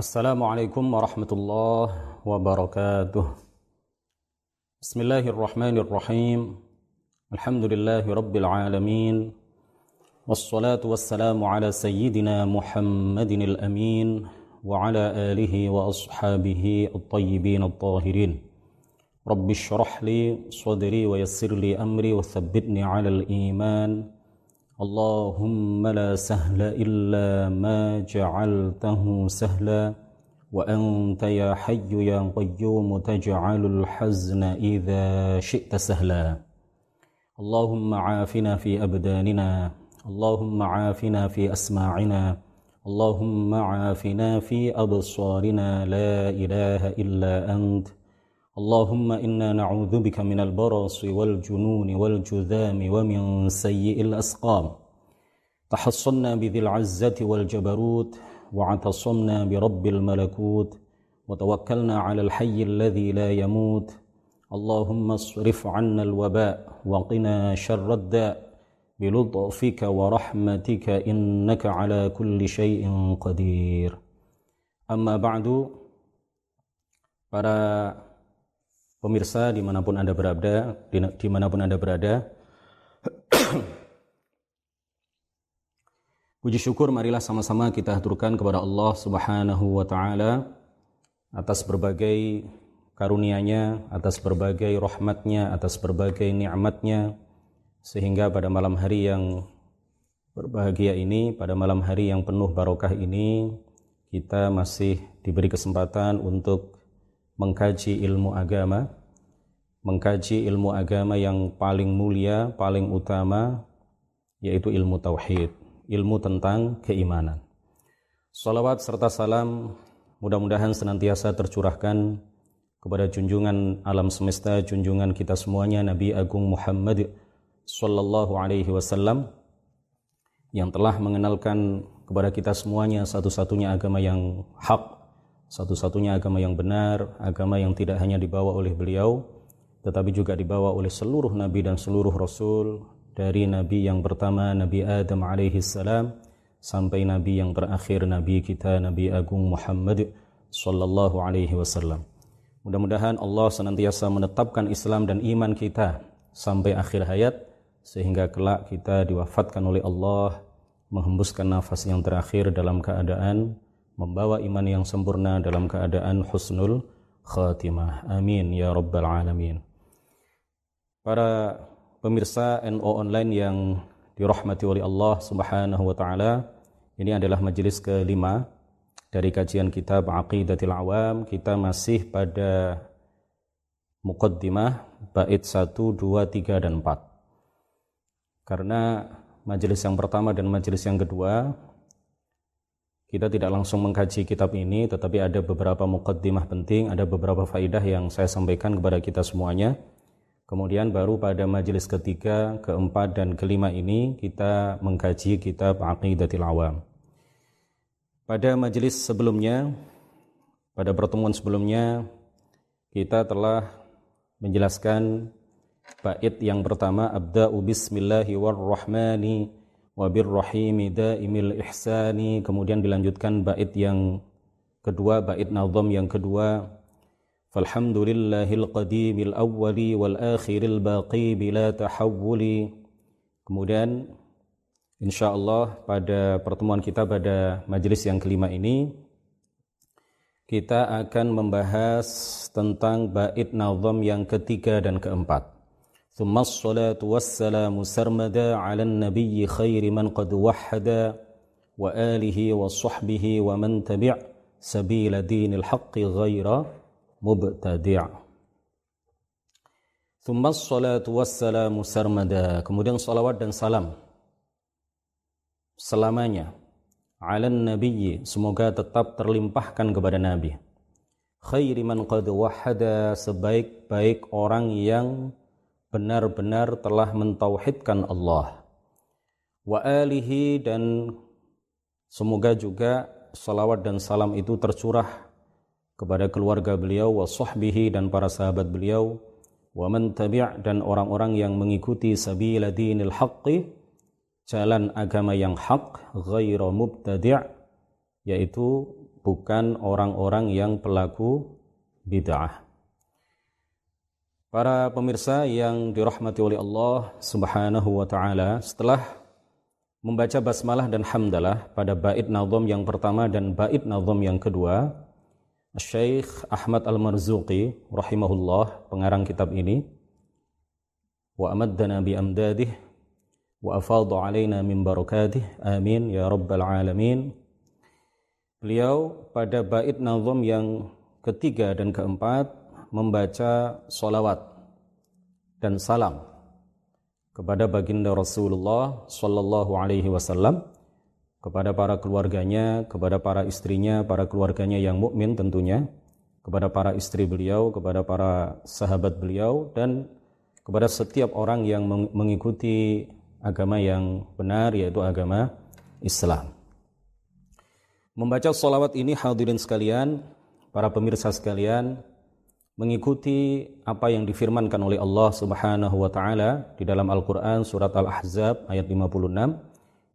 السلام عليكم ورحمة الله وبركاته. بسم الله الرحمن الرحيم. الحمد لله رب العالمين. والصلاة والسلام على سيدنا محمد الأمين وعلى آله وأصحابه الطيبين الطاهرين. رب اشرح لي صدري ويسر لي أمري وثبتني على الإيمان. اللهم لا سهل إلا ما جعلته سهلا وأنت يا حي يا قيوم تجعل الحزن إذا شئت سهلا. اللهم عافنا في أبداننا اللهم عافنا في أسماعنا اللهم عافنا في أبصارنا. لا إله إلا أنت. اللهم إنا نعوذ بك من البرص والجنون والجذام ومن سيء الأسقام. تحصنا بذي العزة والجبروت واعتصمنا برب الملكوت وتوكلنا على الحي الذي لا يموت. اللهم اصرف عنا الوباء وقنا شر الداء. بلطفك ورحمتك إنك على كل شيء قدير. أما بعد para pemirsa di mana pun anda berada di mana pun anda berada Puji syukur marilah sama-sama kita haturkan kepada Allah Subhanahu wa taala atas berbagai karunia-Nya, atas berbagai rahmat-Nya, atas berbagai nikmat-Nya sehingga pada malam hari yang berbahagia ini, pada malam hari yang penuh barokah ini kita masih diberi kesempatan untuk mengkaji ilmu agama, mengkaji ilmu agama yang paling mulia, paling utama yaitu ilmu tauhid ilmu tentang keimanan. Salawat serta salam mudah-mudahan senantiasa tercurahkan kepada junjungan alam semesta, junjungan kita semuanya Nabi Agung Muhammad sallallahu alaihi wasallam yang telah mengenalkan kepada kita semuanya satu-satunya agama yang hak, satu-satunya agama yang benar, agama yang tidak hanya dibawa oleh beliau tetapi juga dibawa oleh seluruh nabi dan seluruh rasul dari nabi yang pertama Nabi Adam alaihi salam sampai nabi yang terakhir nabi kita Nabi Agung Muhammad sallallahu alaihi wasallam. Mudah-mudahan Allah senantiasa menetapkan Islam dan iman kita sampai akhir hayat sehingga kelak kita diwafatkan oleh Allah menghembuskan nafas yang terakhir dalam keadaan membawa iman yang sempurna dalam keadaan husnul khatimah. Amin ya rabbal alamin. Para pemirsa NO online yang dirahmati oleh Allah Subhanahu wa taala. Ini adalah majelis kelima dari kajian kitab Aqidatil Awam. Kita masih pada muqaddimah bait 1, 2, 3 dan 4. Karena majelis yang pertama dan majelis yang kedua kita tidak langsung mengkaji kitab ini tetapi ada beberapa muqaddimah penting, ada beberapa faidah yang saya sampaikan kepada kita semuanya Kemudian baru pada majelis ketiga, keempat, dan kelima ini kita mengkaji kitab Aqidatil Awam. Pada majelis sebelumnya, pada pertemuan sebelumnya, kita telah menjelaskan bait yang pertama Abda'u bismillahi warrahmani wabirrahimi daimil ihsani. Kemudian dilanjutkan bait yang kedua bait nazam yang kedua. Falhamdulillahil qadimil awwali wal akhiril baqi bila tahawuli kemudian insyaallah pada pertemuan kita pada majelis yang kelima ini kita akan membahas tentang bait nazam yang ketiga dan keempat. ثم الصلاة والسلام سرمدا على النبي خير من قد وحدا وآله وصحبه ومن تبع سبيل دين الحق غير mubtadi' Thumma salatu wassalamu sarmada Kemudian salawat dan salam Selamanya Ala nabiyyi Semoga tetap terlimpahkan kepada Nabi Khairi man qad wahada Sebaik-baik orang yang Benar-benar telah mentauhidkan Allah Wa alihi dan Semoga juga salawat dan salam itu tercurah kepada keluarga beliau wa sahbihi dan para sahabat beliau wa man tabi' dan orang-orang yang mengikuti sabila dinil haqqi jalan agama yang hak ghairu mubtadi' yaitu bukan orang-orang yang pelaku bid'ah. Para pemirsa yang dirahmati oleh Allah Subhanahu wa taala, setelah membaca basmalah dan hamdalah pada bait nazam yang pertama dan bait nazam yang kedua, Syekh Ahmad Al-Marzuqi rahimahullah pengarang kitab ini wa amaddana bi amdadih wa afadha alaina min barakatih amin ya rabbal alamin. Beliau pada bait nazam yang ketiga dan keempat membaca solawat dan salam kepada baginda Rasulullah Sallallahu Alaihi Wasallam kepada para keluarganya, kepada para istrinya, para keluarganya yang mukmin tentunya, kepada para istri beliau, kepada para sahabat beliau dan kepada setiap orang yang mengikuti agama yang benar yaitu agama Islam. Membaca salawat ini hadirin sekalian, para pemirsa sekalian, mengikuti apa yang difirmankan oleh Allah Subhanahu wa taala di dalam Al-Qur'an surat Al-Ahzab ayat 56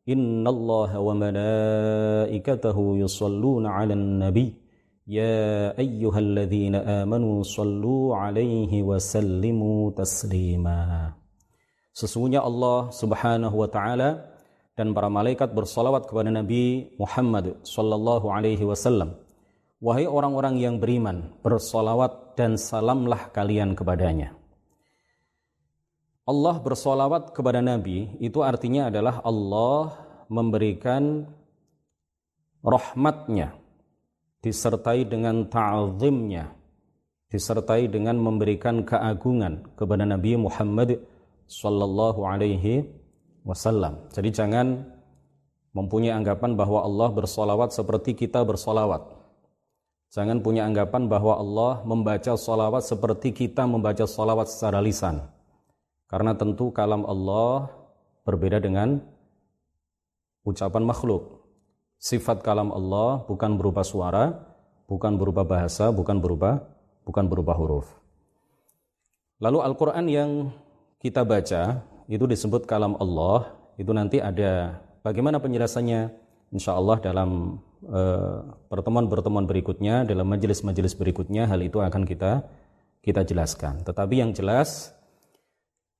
Innallaha wa malaikatahu yusalluna 'alan nabi. Ya ayyuhalladzina amanu sallu 'alaihi wa sallimu taslima. Sesungguhnya Allah Subhanahu wa taala dan para malaikat bersolawat kepada Nabi Muhammad sallallahu alaihi wasallam. Wahai orang-orang yang beriman, bersalawat dan salamlah kalian kepadanya. Allah bersolawat kepada Nabi itu artinya adalah Allah memberikan rahmatnya disertai dengan ta'zimnya disertai dengan memberikan keagungan kepada Nabi Muhammad sallallahu alaihi wasallam. Jadi jangan mempunyai anggapan bahwa Allah bersolawat seperti kita bersolawat. Jangan punya anggapan bahwa Allah membaca solawat seperti kita membaca solawat secara lisan. Karena tentu kalam Allah berbeda dengan ucapan makhluk. Sifat kalam Allah bukan berupa suara, bukan berupa bahasa, bukan berupa bukan berupa huruf. Lalu Al-Qur'an yang kita baca itu disebut kalam Allah, itu nanti ada bagaimana penjelasannya insya Allah dalam pertemuan-pertemuan uh, berikutnya, dalam majelis-majelis berikutnya hal itu akan kita kita jelaskan. Tetapi yang jelas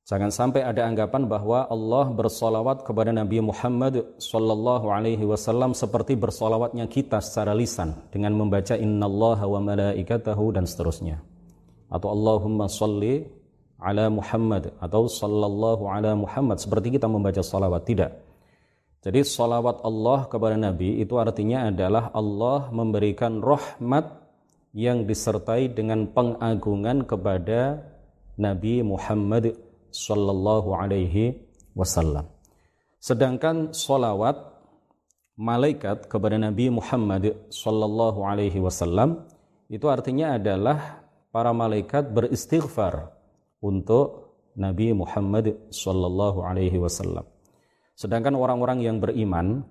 Jangan sampai ada anggapan bahwa Allah bersolawat kepada Nabi Muhammad Sallallahu Alaihi Wasallam seperti bersolawatnya kita secara lisan dengan membaca Inna Allah wa malaikatahu dan seterusnya. Atau Allahumma salli ala Muhammad atau Sallallahu ala Muhammad seperti kita membaca salawat tidak. Jadi salawat Allah kepada Nabi itu artinya adalah Allah memberikan rahmat yang disertai dengan pengagungan kepada Nabi Muhammad sallallahu alaihi wasallam. Sedangkan solawat malaikat kepada Nabi Muhammad sallallahu alaihi wasallam itu artinya adalah para malaikat beristighfar untuk Nabi Muhammad sallallahu alaihi wasallam. Sedangkan orang-orang yang beriman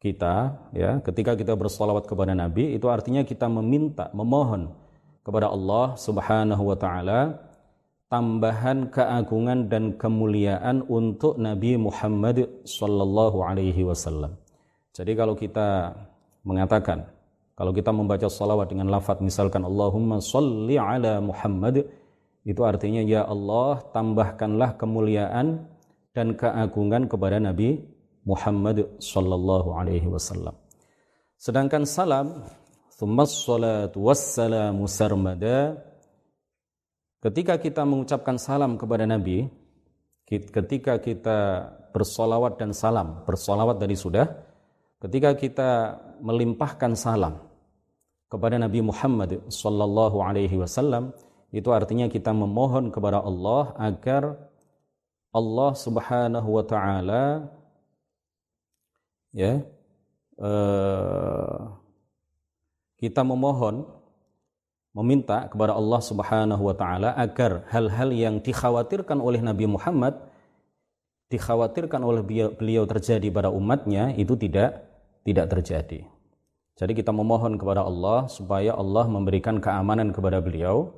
kita ya ketika kita bersolawat kepada Nabi itu artinya kita meminta memohon kepada Allah Subhanahu wa taala tambahan keagungan dan kemuliaan untuk Nabi Muhammad sallallahu alaihi wasallam. Jadi kalau kita mengatakan kalau kita membaca salawat dengan lafaz misalkan Allahumma salli ala Muhammad itu artinya ya Allah tambahkanlah kemuliaan dan keagungan kepada Nabi Muhammad sallallahu alaihi wasallam. Sedangkan salam thumma salatu wassalamu sarmada Ketika kita mengucapkan salam kepada Nabi, ketika kita bersolawat dan salam, bersolawat dari sudah, ketika kita melimpahkan salam kepada Nabi Muhammad Sallallahu Alaihi Wasallam, itu artinya kita memohon kepada Allah agar Allah Subhanahu Wa Taala ya uh, kita memohon meminta kepada Allah Subhanahu wa taala agar hal-hal yang dikhawatirkan oleh Nabi Muhammad dikhawatirkan oleh beliau terjadi pada umatnya itu tidak tidak terjadi. Jadi kita memohon kepada Allah supaya Allah memberikan keamanan kepada beliau,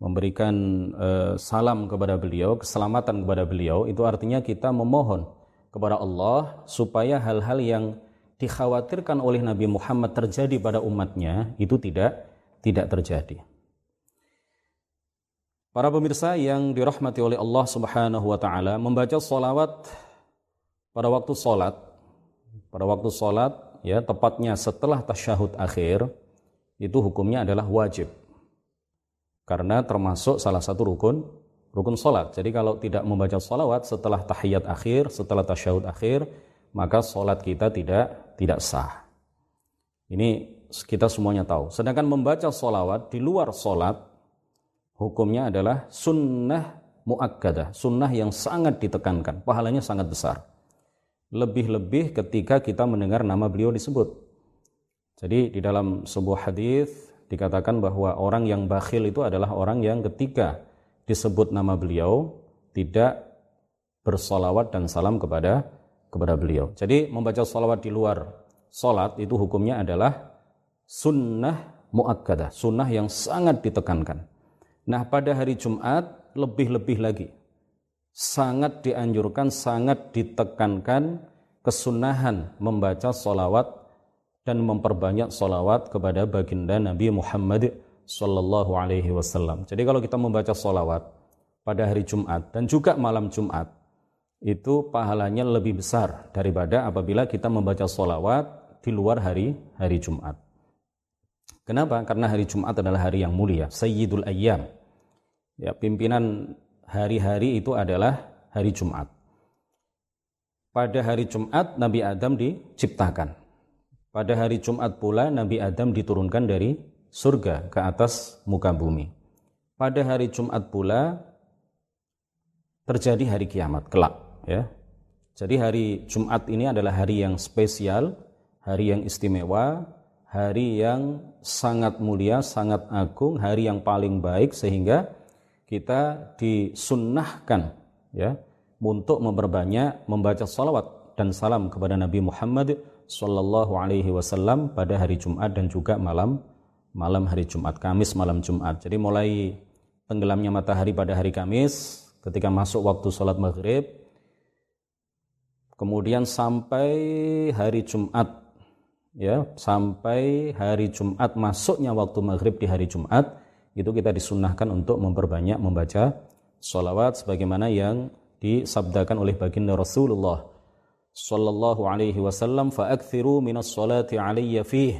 memberikan uh, salam kepada beliau, keselamatan kepada beliau. Itu artinya kita memohon kepada Allah supaya hal-hal yang dikhawatirkan oleh Nabi Muhammad terjadi pada umatnya itu tidak tidak terjadi. Para pemirsa yang dirahmati oleh Allah Subhanahu wa taala membaca solawat pada waktu solat pada waktu solat ya tepatnya setelah tasyahud akhir itu hukumnya adalah wajib karena termasuk salah satu rukun rukun solat. Jadi kalau tidak membaca solawat setelah tahiyat akhir, setelah tasyahud akhir, maka solat kita tidak tidak sah. Ini kita semuanya tahu. Sedangkan membaca solawat di luar solat, hukumnya adalah sunnah muakkadah, sunnah yang sangat ditekankan, pahalanya sangat besar. Lebih-lebih ketika kita mendengar nama beliau disebut. Jadi di dalam sebuah hadis dikatakan bahwa orang yang bakhil itu adalah orang yang ketika disebut nama beliau tidak bersolawat dan salam kepada kepada beliau. Jadi membaca salawat di luar salat itu hukumnya adalah sunnah muakkadah, sunnah yang sangat ditekankan. Nah pada hari Jumat lebih-lebih lagi sangat dianjurkan, sangat ditekankan kesunahan membaca salawat dan memperbanyak salawat kepada baginda Nabi Muhammad Sallallahu Alaihi Wasallam. Jadi kalau kita membaca salawat pada hari Jumat dan juga malam Jumat, itu pahalanya lebih besar daripada apabila kita membaca solawat di luar hari hari Jumat. Kenapa? Karena hari Jumat adalah hari yang mulia, Sayyidul Ayyam. Ya, pimpinan hari-hari itu adalah hari Jumat. Pada hari Jumat Nabi Adam diciptakan. Pada hari Jumat pula Nabi Adam diturunkan dari surga ke atas muka bumi. Pada hari Jumat pula terjadi hari kiamat kelak ya. Jadi hari Jumat ini adalah hari yang spesial, hari yang istimewa, hari yang sangat mulia, sangat agung, hari yang paling baik sehingga kita disunnahkan ya untuk memperbanyak membaca salawat dan salam kepada Nabi Muhammad Sallallahu Alaihi Wasallam pada hari Jumat dan juga malam malam hari Jumat, Kamis malam Jumat. Jadi mulai tenggelamnya matahari pada hari Kamis, ketika masuk waktu sholat maghrib, kemudian sampai hari Jumat ya sampai hari Jumat masuknya waktu maghrib di hari Jumat itu kita disunahkan untuk memperbanyak membaca sholawat sebagaimana yang disabdakan oleh baginda Rasulullah sallallahu alaihi wasallam fa'akthiru minas salati alayya fih.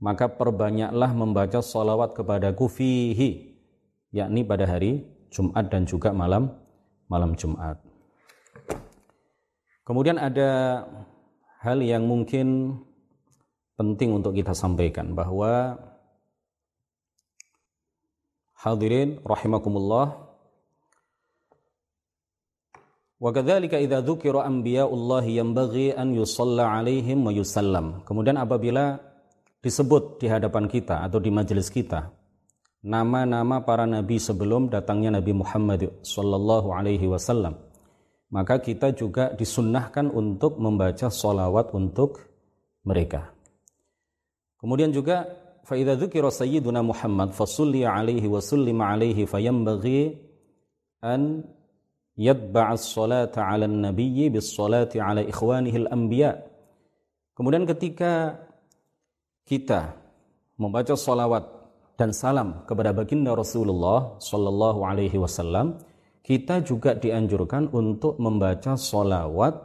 Maka perbanyaklah membaca sholawat kepadaku fihi yakni pada hari Jumat dan juga malam malam Jumat. Kemudian ada hal yang mungkin penting untuk kita sampaikan bahwa hadirin rahimakumullah وكذلك إذا ذكر أنبياء الله ينبغي أن يصلى عليهم ويسلم. Kemudian apabila disebut di hadapan kita atau di majelis kita nama-nama para nabi sebelum datangnya Nabi Muhammad sallallahu alaihi wasallam maka kita juga disunnahkan untuk membaca solawat untuk mereka. Kemudian juga فَإِذَا ذُكِرَ سَيِّدُنَا مُحَمَّدْ فَصُلِّيَ عَلَيْهِ وَسُلِّمَ عَلَيْهِ فَيَنْبَغِي أَنْ Kemudian ketika kita membaca salawat dan salam kepada baginda Rasulullah sallallahu alaihi wasallam, kita juga dianjurkan untuk membaca salawat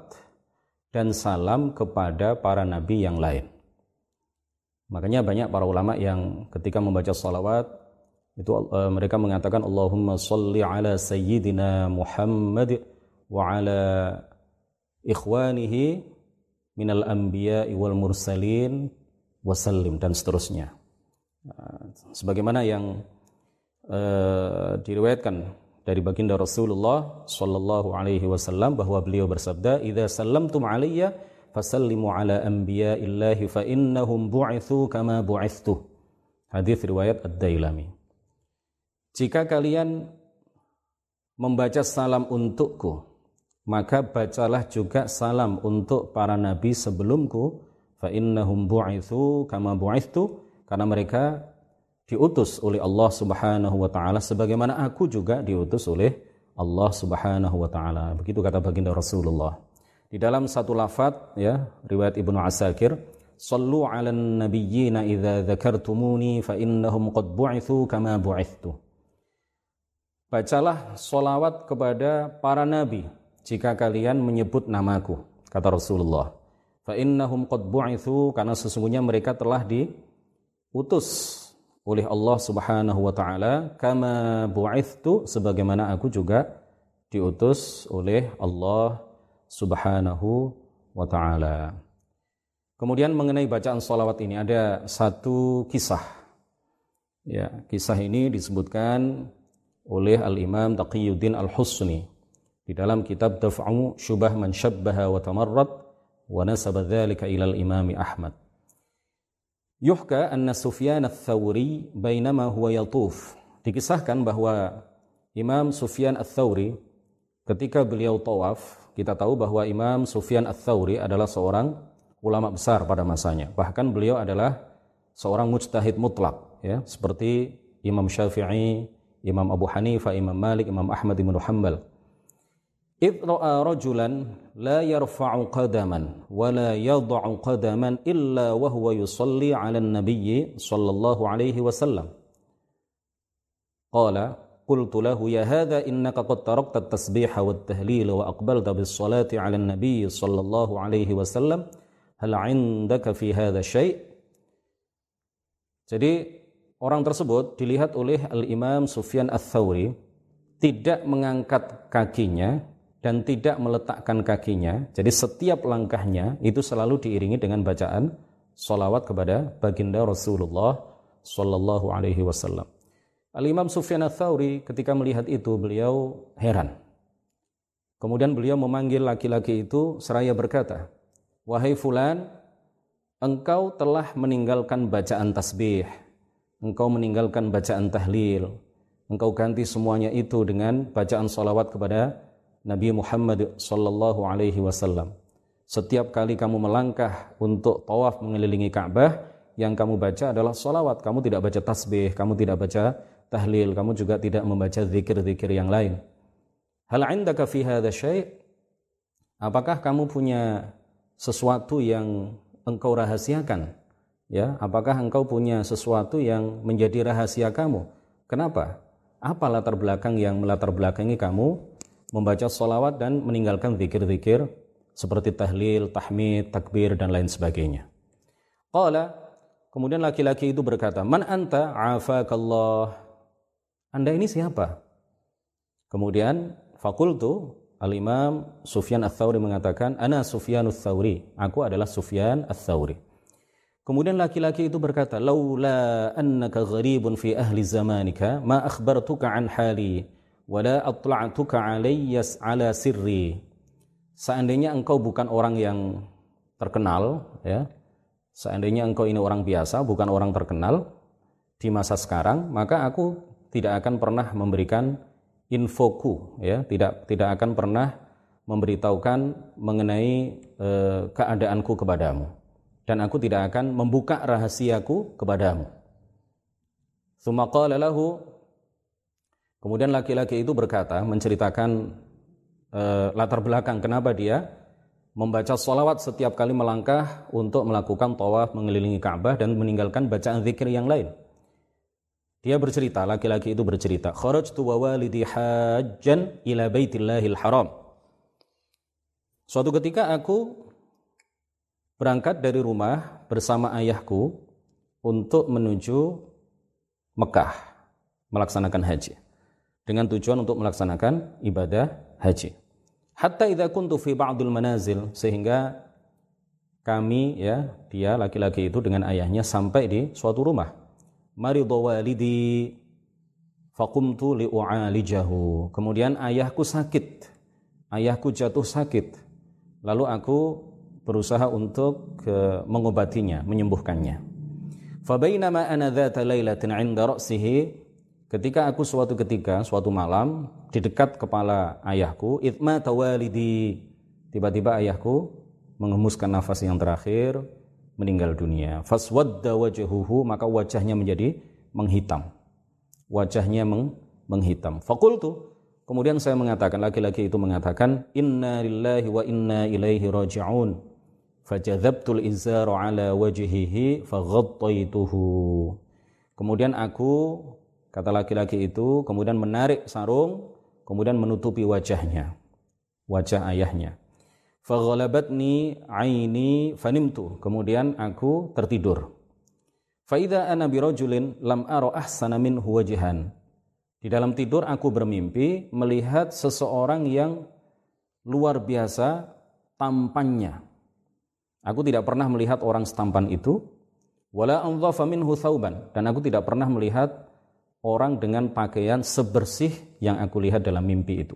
dan salam kepada para nabi yang lain. Makanya banyak para ulama yang ketika membaca salawat itu uh, mereka mengatakan Allahumma salli ala sayyidina Muhammad wa ala ikhwanihi minal anbiya wal mursalin wasallim dan seterusnya. Uh, sebagaimana yang uh, diriwayatkan dari baginda Rasulullah sallallahu alaihi wasallam bahwa beliau bersabda, "Idza sallamtum alayya fasallimu ala anbiya'illahi fa innahum bu'itsu kama bu'ithtu." Hadis riwayat Ad-Dailami. Jika kalian membaca salam untukku, maka bacalah juga salam untuk para nabi sebelumku, fa innahum bu'itsu kama bu'ithtu, karena mereka diutus oleh Allah Subhanahu wa taala sebagaimana aku juga diutus oleh Allah Subhanahu wa taala. Begitu kata baginda Rasulullah Di dalam satu lafaz ya, riwayat Ibnu Asakir, "Shallu 'alan nabiyyina idza dzakartumuni fa innahum qad bu'itsu kama bu'ithtu." Bacalah solawat kepada para nabi jika kalian menyebut namaku, kata Rasulullah. Fa innahum qad bu'itsu karena sesungguhnya mereka telah diutus oleh Allah Subhanahu wa taala kama bu'ithtu sebagaimana aku juga diutus oleh Allah Subhanahu wa taala. Kemudian mengenai bacaan salawat ini ada satu kisah. Ya, kisah ini disebutkan oleh Al-Imam Taqiyuddin Al-Husni di dalam kitab Daf'u Syubah Man Syabbaha wa Tamarrad wa nasaba dzalika ila al-Imam Ahmad. Yuhka anna Sufyan ats-Tsauri bainama huwa yatuf. Dikisahkan bahwa Imam Sufyan ats-Tsauri ketika beliau tawaf kita tahu bahwa Imam Sufyan Ats-Tsauri adalah seorang ulama besar pada masanya. Bahkan beliau adalah seorang mujtahid mutlak ya, seperti Imam Syafi'i, Imam Abu Hanifah, Imam Malik, Imam Ahmad bin Hanbal. إذ رأى رجلا لا يرفع قدما ولا يضع قدما إلا وهو يصلي على النبي صلى الله عليه وسلم. قال قلت له يا هذا إنك قد تركت التسبيح والتهليل وأقبلت بالصلاة على النبي صلى الله عليه وسلم. هل عندك في هذا شيء؟ Jadi orang tersebut dilihat oleh Al-Imam Sufyan Ats-Tsauri tidak mengangkat kakinya dan tidak meletakkan kakinya. Jadi setiap langkahnya itu selalu diiringi dengan bacaan solawat kepada baginda Rasulullah Sallallahu Alaihi Wasallam. Al-Imam Sufyan Ats-Tsauri ketika melihat itu beliau heran. Kemudian beliau memanggil laki-laki itu seraya berkata, "Wahai fulan, engkau telah meninggalkan bacaan tasbih, engkau meninggalkan bacaan tahlil, engkau ganti semuanya itu dengan bacaan salawat kepada Nabi Muhammad sallallahu alaihi wasallam. Setiap kali kamu melangkah untuk tawaf mengelilingi Ka'bah, yang kamu baca adalah salawat. Kamu tidak baca tasbih, kamu tidak baca tahlil, kamu juga tidak membaca zikir-zikir yang lain. Hal indaka fi hadha syai' Apakah kamu punya sesuatu yang engkau rahasiakan? Ya, apakah engkau punya sesuatu yang menjadi rahasia kamu? Kenapa? Apa latar belakang yang melatar belakangi kamu membaca solawat dan meninggalkan zikir-zikir seperti tahlil, tahmid, takbir dan lain sebagainya? Qala Kemudian laki-laki itu berkata, "Man anta afakallah?" Anda ini siapa? Kemudian fakultu Al-Imam Sufyan Ats-Tsauri mengatakan, "Ana Sufyan Ats-Tsauri." Aku adalah Sufyan Ats-Tsauri. Kemudian laki-laki itu berkata, "Laula annaka gharibun fi ahli zamanika, ma akhbartuka an hali wa la atla'tuka alayya ala sirri." Seandainya engkau bukan orang yang terkenal, ya. Seandainya engkau ini orang biasa, bukan orang terkenal di masa sekarang, maka aku tidak akan pernah memberikan infoku ya tidak tidak akan pernah memberitahukan mengenai e, keadaanku kepadamu dan aku tidak akan membuka rahasiaku kepadamu. Tsumma lahu Kemudian laki-laki itu berkata menceritakan e, latar belakang kenapa dia membaca solawat setiap kali melangkah untuk melakukan tawaf mengelilingi Ka'bah dan meninggalkan bacaan zikir yang lain. Dia bercerita, laki-laki itu bercerita, "Kharajtu wa walidi hajjan ila baitillahil haram." Suatu ketika aku berangkat dari rumah bersama ayahku untuk menuju Mekah melaksanakan haji dengan tujuan untuk melaksanakan ibadah haji. Hatta idza kuntu fi ba'dil manazil sehingga kami ya dia laki-laki itu dengan ayahnya sampai di suatu rumah maridha walidi faqumtu li'u'alijahu. Kemudian ayahku sakit. Ayahku jatuh sakit. Lalu aku berusaha untuk ke, mengobatinya, menyembuhkannya. Fabainama ana dzata lailatin 'inda ra'sihi ketika aku suatu ketika, suatu malam di dekat kepala ayahku, itma tawalidi. Tiba-tiba ayahku menghembuskan nafas yang terakhir, meninggal dunia. Faswadda wajhuhu maka wajahnya menjadi menghitam. Wajahnya meng, menghitam. Fakultu kemudian saya mengatakan laki-laki itu mengatakan inna lillahi wa inna ilaihi raji'un fajadzabtul izara ala wajhihi faghattaituhu kemudian aku kata laki-laki itu kemudian menarik sarung kemudian menutupi wajahnya wajah ayahnya faghalabatni aini fanimtu kemudian aku tertidur Faida ana birojulin lam aro ahsana minhu wajihan. Di dalam tidur aku bermimpi melihat seseorang yang luar biasa tampannya. Aku tidak pernah melihat orang setampan itu. Wala minhu thauban. Dan aku tidak pernah melihat orang dengan pakaian sebersih yang aku lihat dalam mimpi itu.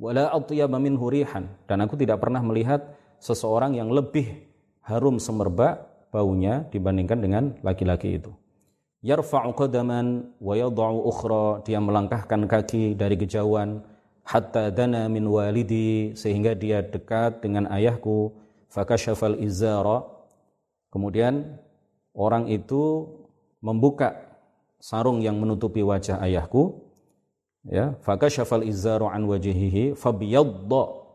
Wala minhu rihan. Dan aku tidak pernah melihat seseorang yang lebih harum semerbak baunya dibandingkan dengan laki-laki itu. Yarfa'u qadaman wa yad'u ukhra, dia melangkahkan kaki dari kejauhan hatta dana min walidi sehingga dia dekat dengan ayahku fakashafal izara kemudian orang itu membuka sarung yang menutupi wajah ayahku ya fakashafal izaru an wajhihi fabyadda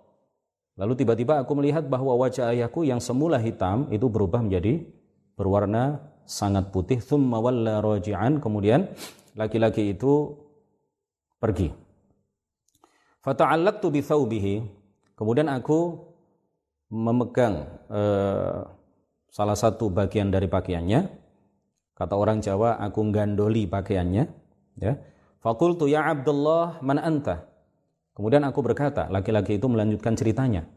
Lalu tiba-tiba aku melihat bahwa wajah ayahku yang semula hitam itu berubah menjadi berwarna sangat putih. Thumma walla raji'an. Kemudian laki-laki itu pergi. Fata'allaqtu bi thawbihi. Kemudian aku memegang eh, salah satu bagian dari pakaiannya. Kata orang Jawa, aku gandoli pakaiannya. Ya. Fakultu ya Abdullah man anta? Kemudian aku berkata, laki-laki itu melanjutkan ceritanya.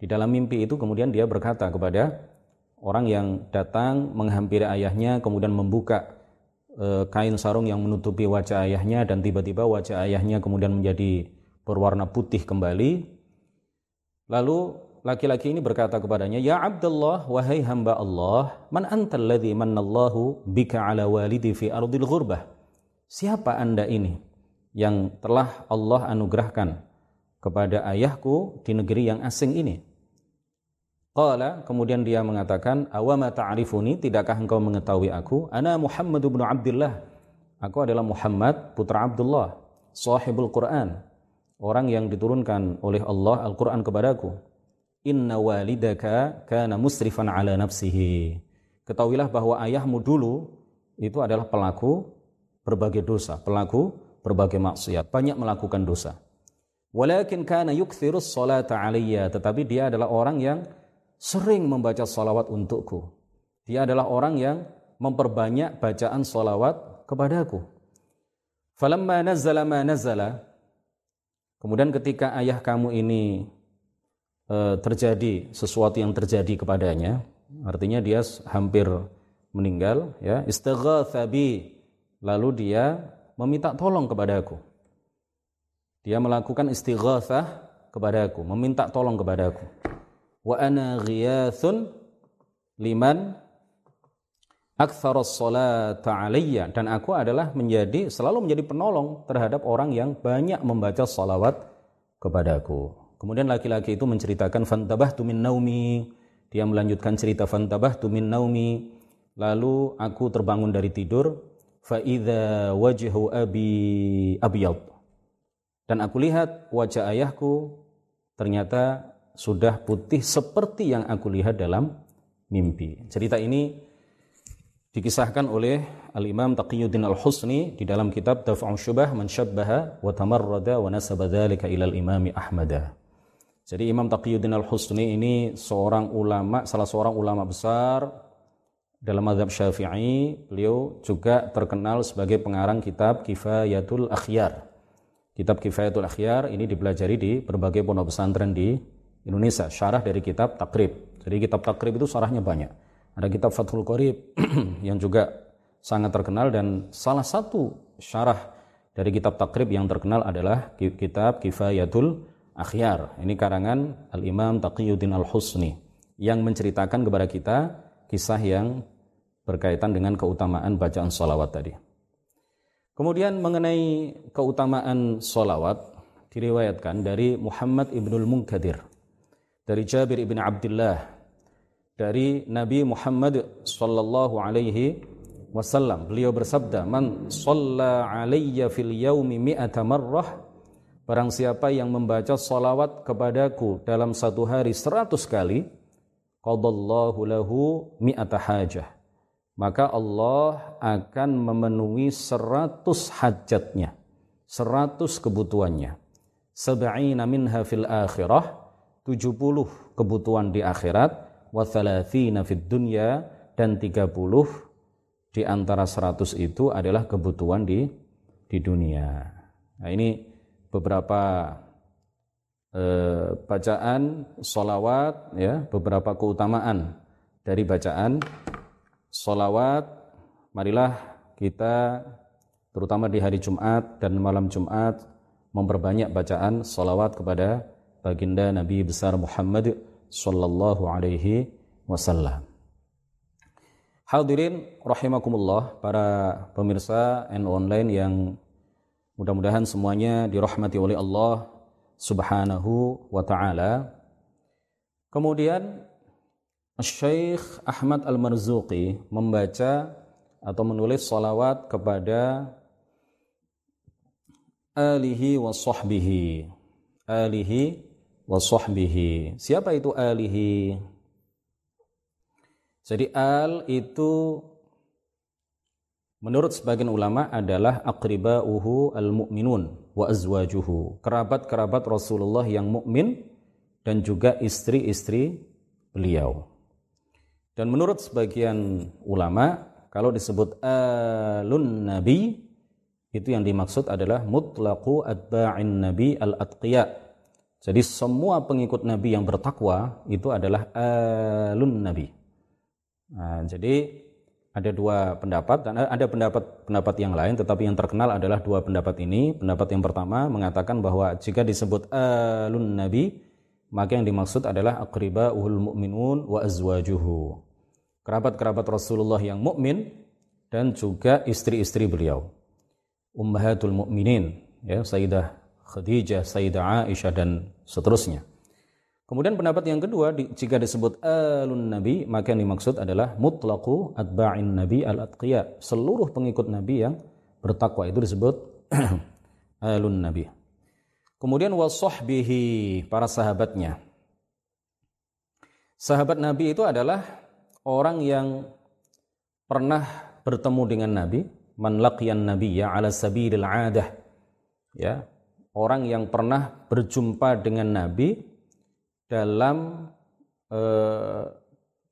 Di dalam mimpi itu kemudian dia berkata kepada orang yang datang menghampiri ayahnya kemudian membuka e, kain sarung yang menutupi wajah ayahnya dan tiba-tiba wajah ayahnya kemudian menjadi berwarna putih kembali. Lalu laki-laki ini berkata kepadanya, "Ya Abdullah, wahai hamba Allah, man antal ladzi mannallahu bika ala walidi fi ardil ghurbah?" Siapa Anda ini? yang telah Allah anugerahkan kepada ayahku di negeri yang asing ini. Qala, kemudian dia mengatakan, "Awama ta'rifuni, tidakkah engkau mengetahui aku? Ana Muhammad bin Abdullah. Aku adalah Muhammad putra Abdullah, sahibul Quran, orang yang diturunkan oleh Allah Al-Quran kepadaku. Inna walidaka kana musrifan ala nafsihi. Ketahuilah bahwa ayahmu dulu itu adalah pelaku berbagai dosa, pelaku berbagai maksiat, banyak melakukan dosa. Walakin kana yukthirus salata alaiya, tetapi dia adalah orang yang sering membaca salawat untukku. Dia adalah orang yang memperbanyak bacaan salawat kepadaku. Falamma nazzala ma nazzala, kemudian ketika ayah kamu ini e, terjadi sesuatu yang terjadi kepadanya, artinya dia hampir meninggal, ya, istaghatha bi, lalu dia meminta tolong kepada aku. Dia melakukan istighatsah kepada aku, meminta tolong kepada aku. Wa ana ghiyathun liman aktsaras salata alayya dan aku adalah menjadi selalu menjadi penolong terhadap orang yang banyak membaca salawat kepadaku. Kemudian laki-laki itu menceritakan fantabahtu min naumi. Dia melanjutkan cerita fantabahtu min naumi. Lalu aku terbangun dari tidur faida wajhu abi abyad dan aku lihat wajah ayahku ternyata sudah putih seperti yang aku lihat dalam mimpi. Cerita ini dikisahkan oleh Al-Imam Taqiyuddin Al-Husni di dalam kitab Daf'u Syubah Man wa Tamarrada wa Nasaba ila Al-Imam Ahmad. Jadi Imam Taqiyuddin Al-Husni ini seorang ulama, salah seorang ulama besar dalam mazhab Syafi'i, beliau juga terkenal sebagai pengarang kitab Kifayatul Akhyar. Kitab Kifayatul Akhyar ini dipelajari di berbagai pondok pesantren di Indonesia, syarah dari kitab Takrib. Jadi kitab Takrib itu syarahnya banyak. Ada kitab Fathul Qorib yang juga sangat terkenal dan salah satu syarah dari kitab Takrib yang terkenal adalah kitab Kifayatul Akhyar. Ini karangan Al-Imam Taqiyuddin Al-Husni yang menceritakan kepada kita kisah yang berkaitan dengan keutamaan bacaan solawat tadi. Kemudian mengenai keutamaan solawat diriwayatkan dari Muhammad ibnul Munkadir, dari Jabir ibn Abdullah, dari Nabi Muhammad sallallahu alaihi wasallam. Beliau bersabda, "Man shalla alayya fil yaumi mi'ata marrah, Barang siapa yang membaca salawat kepadaku dalam satu hari seratus kali, qadallahu lahu mi'ata hajah. Maka Allah akan memenuhi seratus hajatnya, seratus kebutuhannya. Sab'ina minha fil akhirah, tujuh puluh kebutuhan di akhirat, wa thalathina fid dunya, dan tiga puluh di antara seratus itu adalah kebutuhan di di dunia. Nah ini beberapa eh, bacaan solawat ya beberapa keutamaan dari bacaan solawat marilah kita terutama di hari Jumat dan malam Jumat memperbanyak bacaan solawat kepada baginda Nabi besar Muhammad sallallahu alaihi wasallam. Hadirin rahimakumullah para pemirsa and online yang Mudah-mudahan semuanya dirahmati oleh Allah Subhanahu wa taala. Kemudian Syekh Ahmad Al-Marzuqi membaca atau menulis salawat kepada alihi wa sahbihi. Alihi wa sahbihi. Siapa itu alihi? Jadi al itu menurut sebagian ulama adalah aqribauhu al-mu'minun wa azwajuhu, kerabat-kerabat Rasulullah yang mukmin dan juga istri-istri beliau. Dan menurut sebagian ulama, kalau disebut alun nabi itu yang dimaksud adalah mutlaqu atba'in nabi al-atqiya. Jadi semua pengikut nabi yang bertakwa itu adalah alun nabi. Nah, jadi ada dua pendapat dan ada pendapat pendapat yang lain tetapi yang terkenal adalah dua pendapat ini. Pendapat yang pertama mengatakan bahwa jika disebut alun nabi maka yang dimaksud adalah uhul mu'minun wa azwajuhu. Kerabat-kerabat Rasulullah yang mukmin dan juga istri-istri beliau. Ummahatul mukminin ya Sayyidah Khadijah Sayyidah Aisyah dan seterusnya Kemudian pendapat yang kedua, jika disebut alun nabi, maka yang dimaksud adalah mutlaqu atba'in nabi al-atqiya. Seluruh pengikut nabi yang bertakwa itu disebut alun nabi. Kemudian wasahbihi, para sahabatnya. Sahabat nabi itu adalah orang yang pernah bertemu dengan nabi, man laqiyan nabiyya ala sabilil adah. Ya, orang yang pernah berjumpa dengan nabi dalam eh,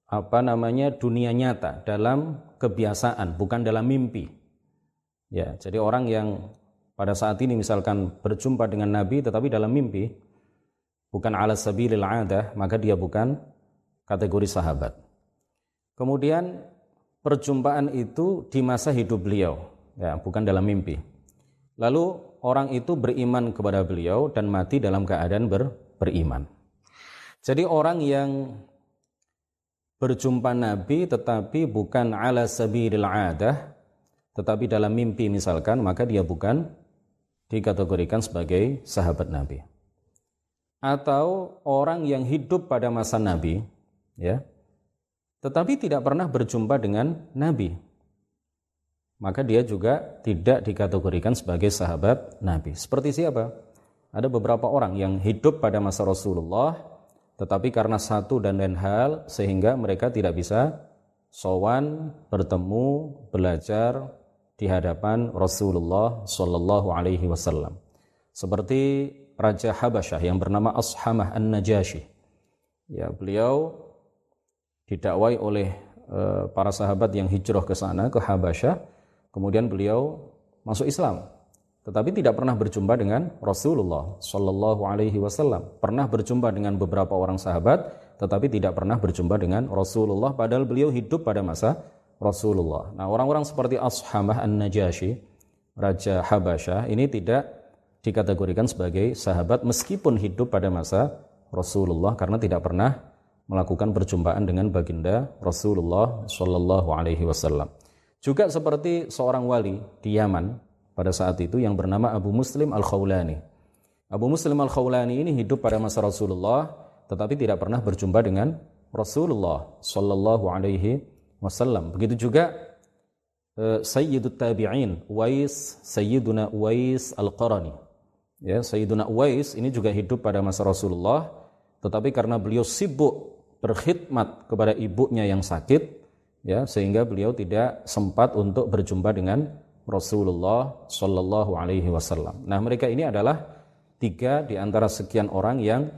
apa namanya dunia nyata, dalam kebiasaan, bukan dalam mimpi. Ya, jadi orang yang pada saat ini misalkan berjumpa dengan Nabi tetapi dalam mimpi, bukan ala sabilil adah, maka dia bukan kategori sahabat. Kemudian perjumpaan itu di masa hidup beliau, ya, bukan dalam mimpi. Lalu orang itu beriman kepada beliau dan mati dalam keadaan ber, beriman. Jadi orang yang berjumpa Nabi tetapi bukan ala sabilil adah tetapi dalam mimpi misalkan maka dia bukan dikategorikan sebagai sahabat Nabi. Atau orang yang hidup pada masa Nabi ya tetapi tidak pernah berjumpa dengan Nabi. Maka dia juga tidak dikategorikan sebagai sahabat Nabi. Seperti siapa? Ada beberapa orang yang hidup pada masa Rasulullah tetapi karena satu dan lain hal sehingga mereka tidak bisa sowan, bertemu, belajar di hadapan Rasulullah Shallallahu Alaihi Wasallam. Seperti Raja Habasyah yang bernama Ashamah An-Najashi. Ya, beliau didakwai oleh uh, para sahabat yang hijrah ke sana ke Habasyah, kemudian beliau masuk Islam tetapi tidak pernah berjumpa dengan Rasulullah Shallallahu Alaihi Wasallam. Pernah berjumpa dengan beberapa orang sahabat, tetapi tidak pernah berjumpa dengan Rasulullah. Padahal beliau hidup pada masa Rasulullah. Nah, orang-orang seperti Ashamah an Najashi, Raja Habasyah, ini tidak dikategorikan sebagai sahabat meskipun hidup pada masa Rasulullah karena tidak pernah melakukan perjumpaan dengan baginda Rasulullah Shallallahu Alaihi Wasallam. Juga seperti seorang wali di Yaman pada saat itu yang bernama Abu Muslim Al-Khawlani. Abu Muslim Al-Khawlani ini hidup pada masa Rasulullah tetapi tidak pernah berjumpa dengan Rasulullah sallallahu alaihi wasallam. Begitu juga uh, Sayyidut Tabi'in, Uwais, Sayyiduna Uwais Al-Qarani. Ya, Sayyiduna Uwais ini juga hidup pada masa Rasulullah, tetapi karena beliau sibuk berkhidmat kepada ibunya yang sakit, ya, sehingga beliau tidak sempat untuk berjumpa dengan Rasulullah Shallallahu Alaihi Wasallam. Nah, mereka ini adalah tiga di antara sekian orang yang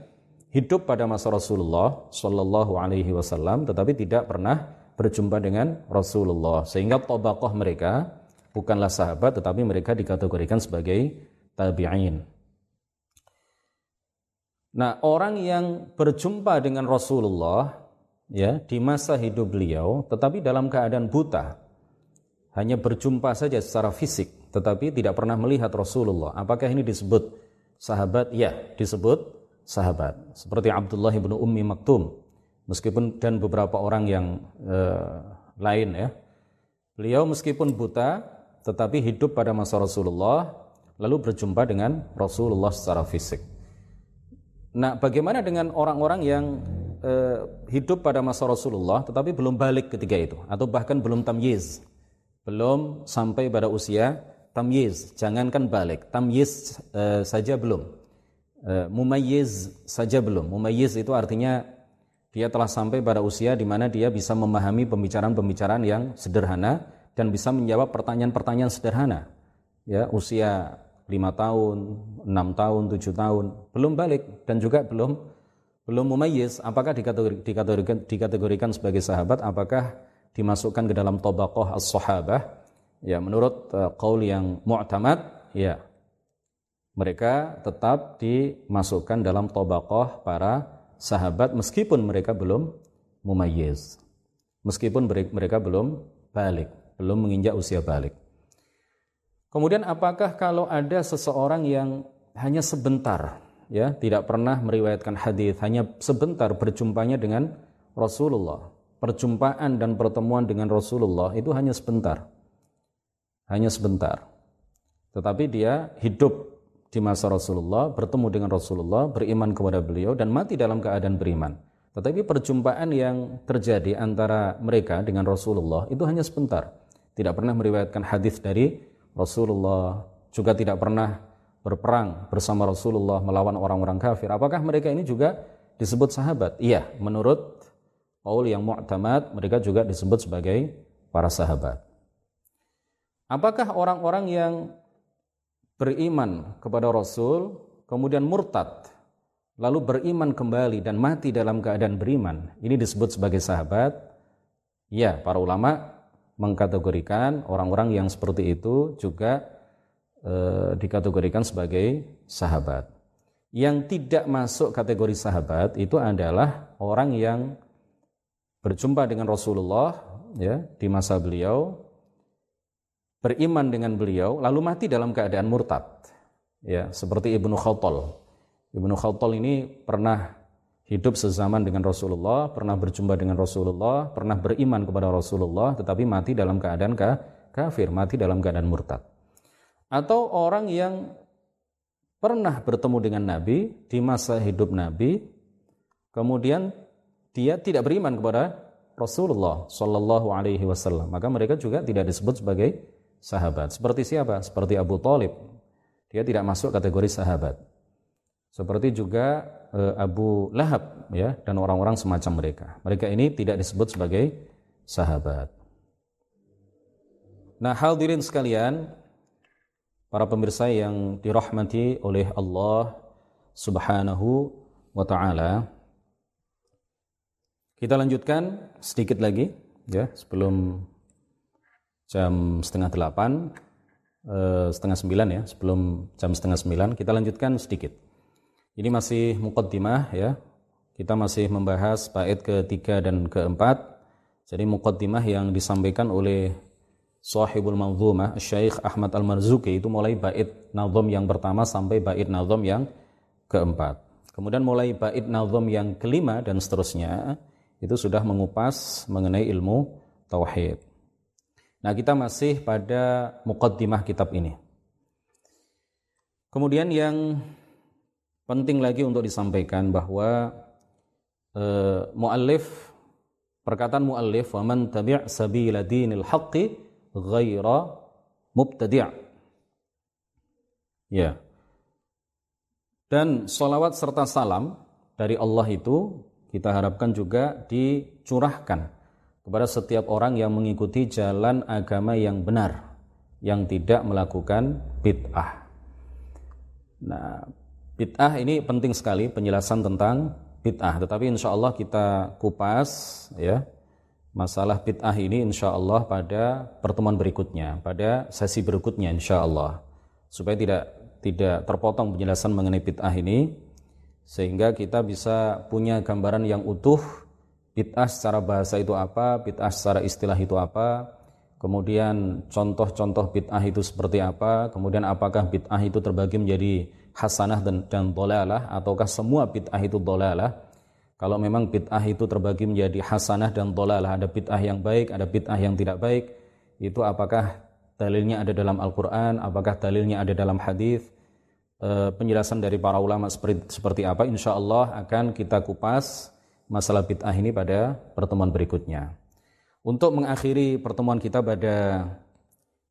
hidup pada masa Rasulullah Shallallahu Alaihi Wasallam, tetapi tidak pernah berjumpa dengan Rasulullah, sehingga tobakoh mereka bukanlah sahabat, tetapi mereka dikategorikan sebagai tabi'in. Nah, orang yang berjumpa dengan Rasulullah ya di masa hidup beliau tetapi dalam keadaan buta hanya berjumpa saja secara fisik tetapi tidak pernah melihat Rasulullah. Apakah ini disebut sahabat? Ya, disebut sahabat. Seperti Abdullah bin Ummi Maktum. Meskipun dan beberapa orang yang eh, lain ya. Beliau meskipun buta tetapi hidup pada masa Rasulullah lalu berjumpa dengan Rasulullah secara fisik. Nah, bagaimana dengan orang-orang yang eh, hidup pada masa Rasulullah tetapi belum balik ketika itu atau bahkan belum tamyiz, belum sampai pada usia tamyiz, jangankan balik, tamyiz eh, saja belum. Eh, mumayyiz saja belum. Mumayyiz itu artinya dia telah sampai pada usia di mana dia bisa memahami pembicaraan-pembicaraan yang sederhana dan bisa menjawab pertanyaan-pertanyaan sederhana. Ya, usia lima tahun, enam tahun, tujuh tahun, belum balik dan juga belum belum mumayyiz apakah dikategorikan, dikategorikan sebagai sahabat, apakah dimasukkan ke dalam tobakoh as-sahabah? Ya, menurut uh, qaul yang mu'tamad, ya mereka tetap dimasukkan dalam tobakoh para sahabat meskipun mereka belum mumayyiz. Meskipun mereka belum balik, belum menginjak usia balik. Kemudian apakah kalau ada seseorang yang hanya sebentar ya, tidak pernah meriwayatkan hadis, hanya sebentar berjumpanya dengan Rasulullah. Perjumpaan dan pertemuan dengan Rasulullah itu hanya sebentar. Hanya sebentar. Tetapi dia hidup di masa Rasulullah, bertemu dengan Rasulullah, beriman kepada beliau dan mati dalam keadaan beriman. Tetapi perjumpaan yang terjadi antara mereka dengan Rasulullah itu hanya sebentar. Tidak pernah meriwayatkan hadis dari Rasulullah juga tidak pernah berperang bersama Rasulullah melawan orang-orang kafir. Apakah mereka ini juga disebut sahabat? Iya, menurut Paul yang mu'tamad, mereka juga disebut sebagai para sahabat. Apakah orang-orang yang beriman kepada Rasul, kemudian murtad, lalu beriman kembali dan mati dalam keadaan beriman, ini disebut sebagai sahabat? Ya, para ulama mengkategorikan orang-orang yang seperti itu juga e, dikategorikan sebagai sahabat. Yang tidak masuk kategori sahabat itu adalah orang yang berjumpa dengan Rasulullah ya di masa beliau beriman dengan beliau lalu mati dalam keadaan murtad. Ya, seperti Ibnu Khawtal. Ibnu Khawtal ini pernah hidup sezaman dengan Rasulullah, pernah berjumpa dengan Rasulullah, pernah beriman kepada Rasulullah, tetapi mati dalam keadaan kafir, mati dalam keadaan murtad. Atau orang yang pernah bertemu dengan Nabi di masa hidup Nabi, kemudian dia tidak beriman kepada Rasulullah Shallallahu Alaihi Wasallam, maka mereka juga tidak disebut sebagai sahabat. Seperti siapa? Seperti Abu Talib. Dia tidak masuk kategori sahabat. Seperti juga e, Abu Lahab ya dan orang-orang semacam mereka. Mereka ini tidak disebut sebagai sahabat. Nah, hadirin sekalian, para pemirsa yang dirahmati oleh Allah Subhanahu wa taala. Kita lanjutkan sedikit lagi ya sebelum jam setengah delapan, eh, setengah sembilan ya, sebelum jam setengah sembilan kita lanjutkan sedikit. Ini masih mukaddimah ya. Kita masih membahas bait ketiga dan keempat. Jadi mukaddimah yang disampaikan oleh Sahibul Manzumah Syekh Ahmad Al-Marzuki itu mulai bait nazam yang pertama sampai bait nazam yang keempat. Kemudian mulai bait nazam yang kelima dan seterusnya itu sudah mengupas mengenai ilmu tauhid. Nah, kita masih pada mukaddimah kitab ini. Kemudian yang penting lagi untuk disampaikan bahwa uh, muallif perkataan muallif wa man tabi' sabila dinil haqqi ghaira mubtadi' ya Dan solawat serta salam dari Allah itu kita harapkan juga dicurahkan kepada setiap orang yang mengikuti jalan agama yang benar, yang tidak melakukan bid'ah. Nah, bid'ah ini penting sekali penjelasan tentang bid'ah, tetapi insya Allah kita kupas ya masalah bid'ah ini insya Allah pada pertemuan berikutnya, pada sesi berikutnya insya Allah, supaya tidak tidak terpotong penjelasan mengenai bid'ah ini, sehingga kita bisa punya gambaran yang utuh bid'ah secara bahasa itu apa, bid'ah secara istilah itu apa, kemudian contoh-contoh bid'ah itu seperti apa, kemudian apakah bid'ah itu terbagi menjadi hasanah dan, dan dolalah, ataukah semua bid'ah itu dolalah. Kalau memang bid'ah itu terbagi menjadi hasanah dan dolalah, ada bid'ah yang baik, ada bid'ah yang tidak baik, itu apakah dalilnya ada dalam Al-Quran, apakah dalilnya ada dalam hadis, penjelasan dari para ulama seperti, apa, insya Allah akan kita kupas masalah bid'ah ini pada pertemuan berikutnya. Untuk mengakhiri pertemuan kita pada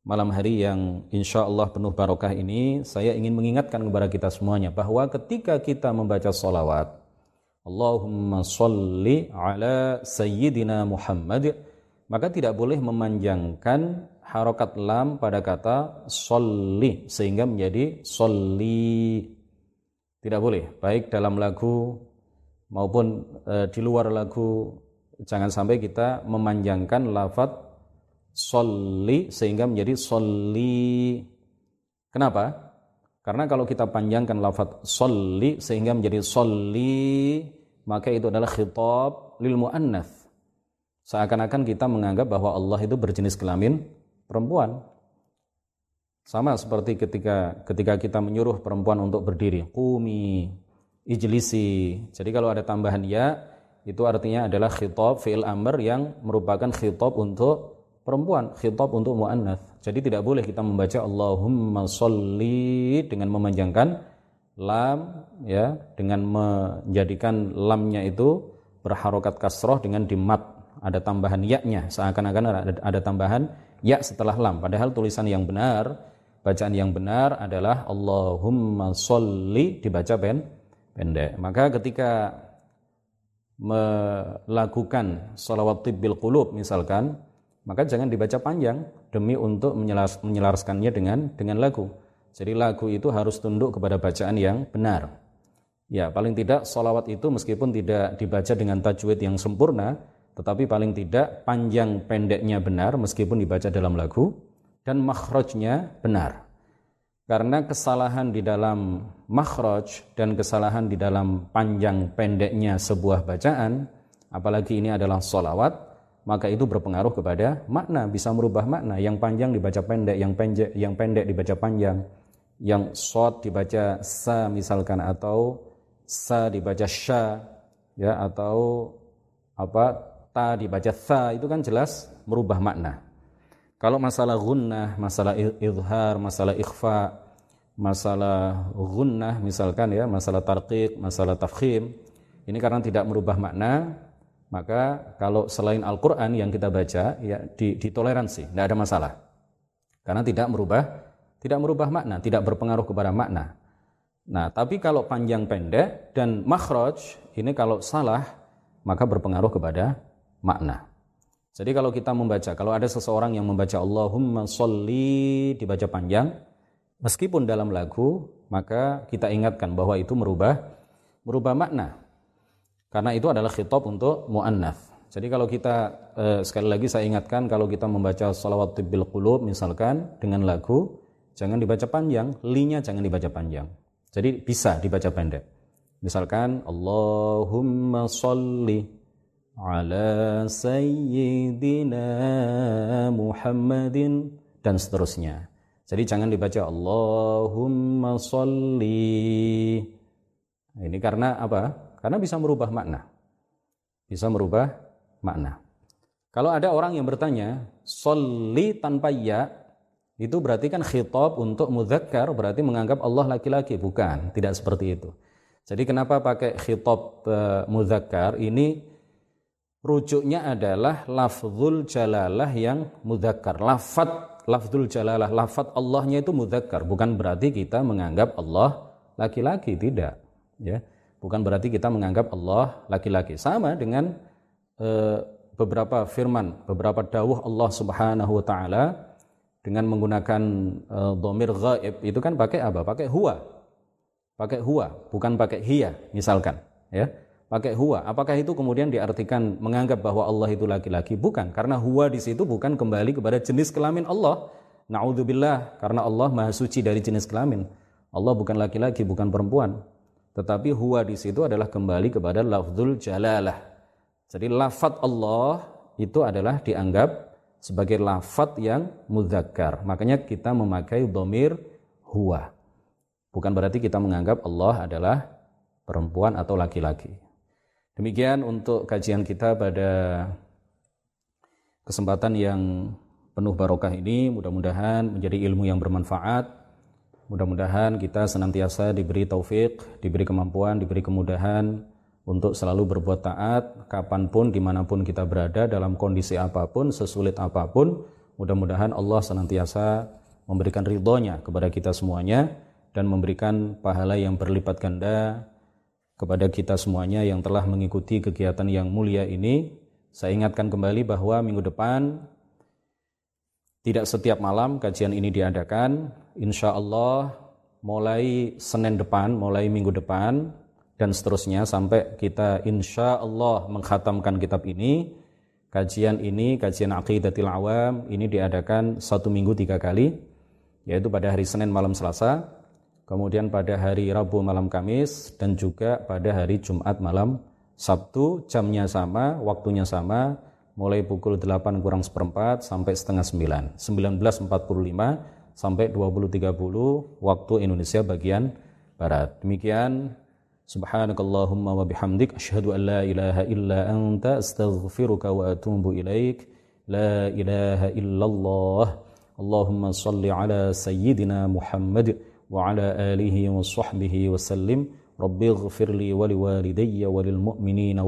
malam hari yang insya Allah penuh barokah ini, saya ingin mengingatkan kepada kita semuanya bahwa ketika kita membaca salawat, Allahumma salli ala Sayyidina Muhammad, maka tidak boleh memanjangkan harokat lam pada kata solli sehingga menjadi solli. Tidak boleh, baik dalam lagu maupun e, di luar lagu jangan sampai kita memanjangkan lafat solli sehingga menjadi solli. Kenapa? Karena kalau kita panjangkan lafat solli sehingga menjadi solli, maka itu adalah khitab lil mu'annath. Seakan-akan kita menganggap bahwa Allah itu berjenis kelamin perempuan. Sama seperti ketika ketika kita menyuruh perempuan untuk berdiri, qumi, ijlisi. Jadi kalau ada tambahan ya, itu artinya adalah khitab fi'il amr yang merupakan khitab untuk perempuan, khitab untuk muannats. Jadi tidak boleh kita membaca Allahumma sholli dengan memanjangkan lam ya, dengan menjadikan lamnya itu berharokat kasroh dengan dimat ada tambahan ya-nya seakan-akan ada, ada tambahan ya setelah lam padahal tulisan yang benar bacaan yang benar adalah Allahumma sholli dibaca pen pendek maka ketika melakukan salawat tibbil qulub misalkan, maka jangan dibaca panjang demi untuk menyelar, menyelaraskannya dengan dengan lagu. Jadi lagu itu harus tunduk kepada bacaan yang benar. Ya, paling tidak salawat itu meskipun tidak dibaca dengan tajwid yang sempurna, tetapi paling tidak panjang pendeknya benar meskipun dibaca dalam lagu dan makhrajnya benar. Karena kesalahan di dalam makhraj dan kesalahan di dalam panjang pendeknya sebuah bacaan, apalagi ini adalah solawat, maka itu berpengaruh kepada makna, bisa merubah makna. Yang panjang dibaca pendek, yang pendek, yang pendek dibaca panjang, yang short dibaca sa misalkan atau sa dibaca sya, ya atau apa ta dibaca sa itu kan jelas merubah makna. Kalau masalah gunnah, masalah izhar, masalah ikhfa, masalah gunnah misalkan ya, masalah tarqiq, masalah tafkhim, ini karena tidak merubah makna, maka kalau selain Al-Qur'an yang kita baca ya ditoleransi, tidak ada masalah. Karena tidak merubah tidak merubah makna, tidak berpengaruh kepada makna. Nah, tapi kalau panjang pendek dan makhraj ini kalau salah maka berpengaruh kepada makna. Jadi kalau kita membaca, kalau ada seseorang yang membaca Allahumma sholli dibaca panjang, meskipun dalam lagu, maka kita ingatkan bahwa itu merubah merubah makna. Karena itu adalah khitab untuk mu'annaf. Jadi kalau kita eh, sekali lagi saya ingatkan kalau kita membaca salawat tibbil qulub misalkan dengan lagu, jangan dibaca panjang, linya jangan dibaca panjang. Jadi bisa dibaca pendek. Misalkan Allahumma sholli ala sayyidina Muhammadin dan seterusnya. Jadi jangan dibaca Allahumma sholli. Ini karena apa? Karena bisa merubah makna. Bisa merubah makna. Kalau ada orang yang bertanya, sholli tanpa ya, itu berarti kan khitab untuk mudzakkar, berarti menganggap Allah laki-laki. Bukan, tidak seperti itu. Jadi kenapa pakai khitab uh, mudzakkar? Ini rujuknya adalah lafzul jalalah yang mudzakkar. Lafat lafzul jalalah, lafat Allahnya itu mudzakkar, bukan berarti kita menganggap Allah laki-laki. Tidak ya. Bukan berarti kita menganggap Allah laki-laki. Sama dengan e, beberapa firman beberapa dawuh Allah Subhanahu wa taala dengan menggunakan e, domir ghaib. Itu kan pakai apa? Pakai huwa. Pakai huwa bukan pakai hiya misalkan ya pakai huwa apakah itu kemudian diartikan menganggap bahwa Allah itu laki-laki bukan karena huwa di situ bukan kembali kepada jenis kelamin Allah naudzubillah karena Allah maha suci dari jenis kelamin Allah bukan laki-laki bukan perempuan tetapi huwa di situ adalah kembali kepada lafzul jalalah. Jadi lafat Allah itu adalah dianggap sebagai lafat yang mudzakkar. Makanya kita memakai domir huwa. Bukan berarti kita menganggap Allah adalah perempuan atau laki-laki. Demikian untuk kajian kita pada kesempatan yang penuh barokah ini. Mudah-mudahan menjadi ilmu yang bermanfaat Mudah-mudahan kita senantiasa diberi taufik, diberi kemampuan, diberi kemudahan untuk selalu berbuat taat kapan pun, di mana pun kita berada, dalam kondisi apa pun, sesulit apa pun. Mudah-mudahan Allah senantiasa memberikan ridhonya kepada kita semuanya dan memberikan pahala yang berlipat ganda kepada kita semuanya yang telah mengikuti kegiatan yang mulia ini. Saya ingatkan kembali bahwa minggu depan tidak setiap malam kajian ini diadakan. Insya Allah mulai Senin depan, mulai minggu depan, dan seterusnya sampai kita insya Allah menghatamkan kitab ini. Kajian ini, kajian aqidatil awam, ini diadakan satu minggu tiga kali, yaitu pada hari Senin malam Selasa, kemudian pada hari Rabu malam Kamis, dan juga pada hari Jumat malam Sabtu, jamnya sama, waktunya sama, mulai pukul 8 kurang seperempat sampai setengah 9 19.45 sampai 20.30 waktu Indonesia bagian Barat. Demikian. Subhanakallahumma wa bihamdik asyhadu an la ilaha illa anta astaghfiruka wa atubu ilaik. La ilaha illallah. Allahumma salli ala sayyidina Muhammad wa ala alihi wa sahbihi wa sallim Rabbi ighfir li wa liwalidayya wa lil mu'minina